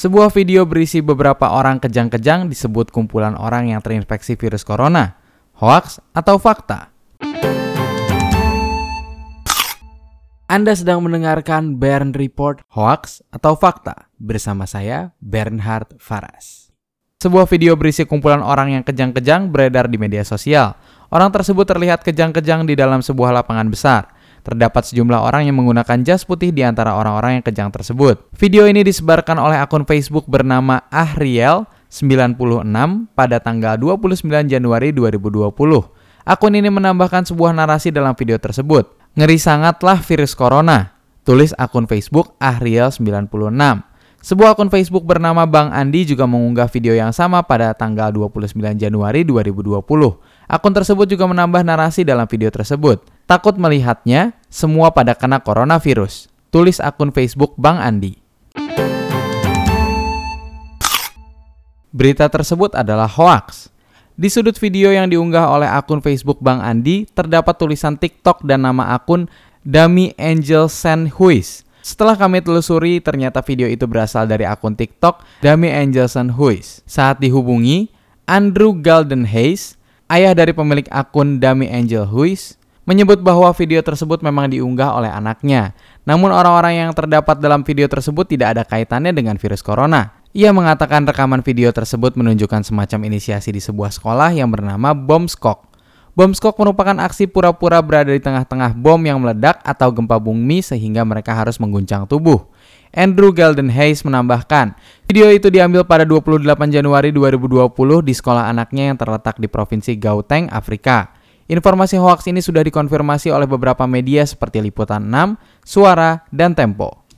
Sebuah video berisi beberapa orang kejang-kejang disebut kumpulan orang yang terinfeksi virus corona. Hoax atau fakta? Anda sedang mendengarkan Bern Report Hoax atau Fakta bersama saya Bernhard Faras. Sebuah video berisi kumpulan orang yang kejang-kejang beredar di media sosial. Orang tersebut terlihat kejang-kejang di dalam sebuah lapangan besar. Terdapat sejumlah orang yang menggunakan jas putih di antara orang-orang yang kejang tersebut. Video ini disebarkan oleh akun Facebook bernama Ahriel 96 pada tanggal 29 Januari 2020. Akun ini menambahkan sebuah narasi dalam video tersebut. Ngeri sangatlah virus corona. Tulis akun Facebook Ahriel 96. Sebuah akun Facebook bernama Bang Andi juga mengunggah video yang sama pada tanggal 29 Januari 2020. Akun tersebut juga menambah narasi dalam video tersebut. Takut melihatnya, semua pada kena coronavirus. Tulis akun Facebook Bang Andi. Berita tersebut adalah hoax. Di sudut video yang diunggah oleh akun Facebook Bang Andi, terdapat tulisan TikTok dan nama akun Dami Angel Huis. Setelah kami telusuri, ternyata video itu berasal dari akun TikTok Dami Angel Huis. Saat dihubungi, Andrew Golden Hayes, ayah dari pemilik akun Dami Angel Huis, menyebut bahwa video tersebut memang diunggah oleh anaknya. Namun orang-orang yang terdapat dalam video tersebut tidak ada kaitannya dengan virus corona. Ia mengatakan rekaman video tersebut menunjukkan semacam inisiasi di sebuah sekolah yang bernama Bom Skok. Bom Skok merupakan aksi pura-pura berada di tengah-tengah bom yang meledak atau gempa bumi sehingga mereka harus mengguncang tubuh. Andrew Golden Hayes menambahkan, video itu diambil pada 28 Januari 2020 di sekolah anaknya yang terletak di Provinsi Gauteng, Afrika. Informasi hoaks ini sudah dikonfirmasi oleh beberapa media seperti Liputan 6, Suara, dan Tempo.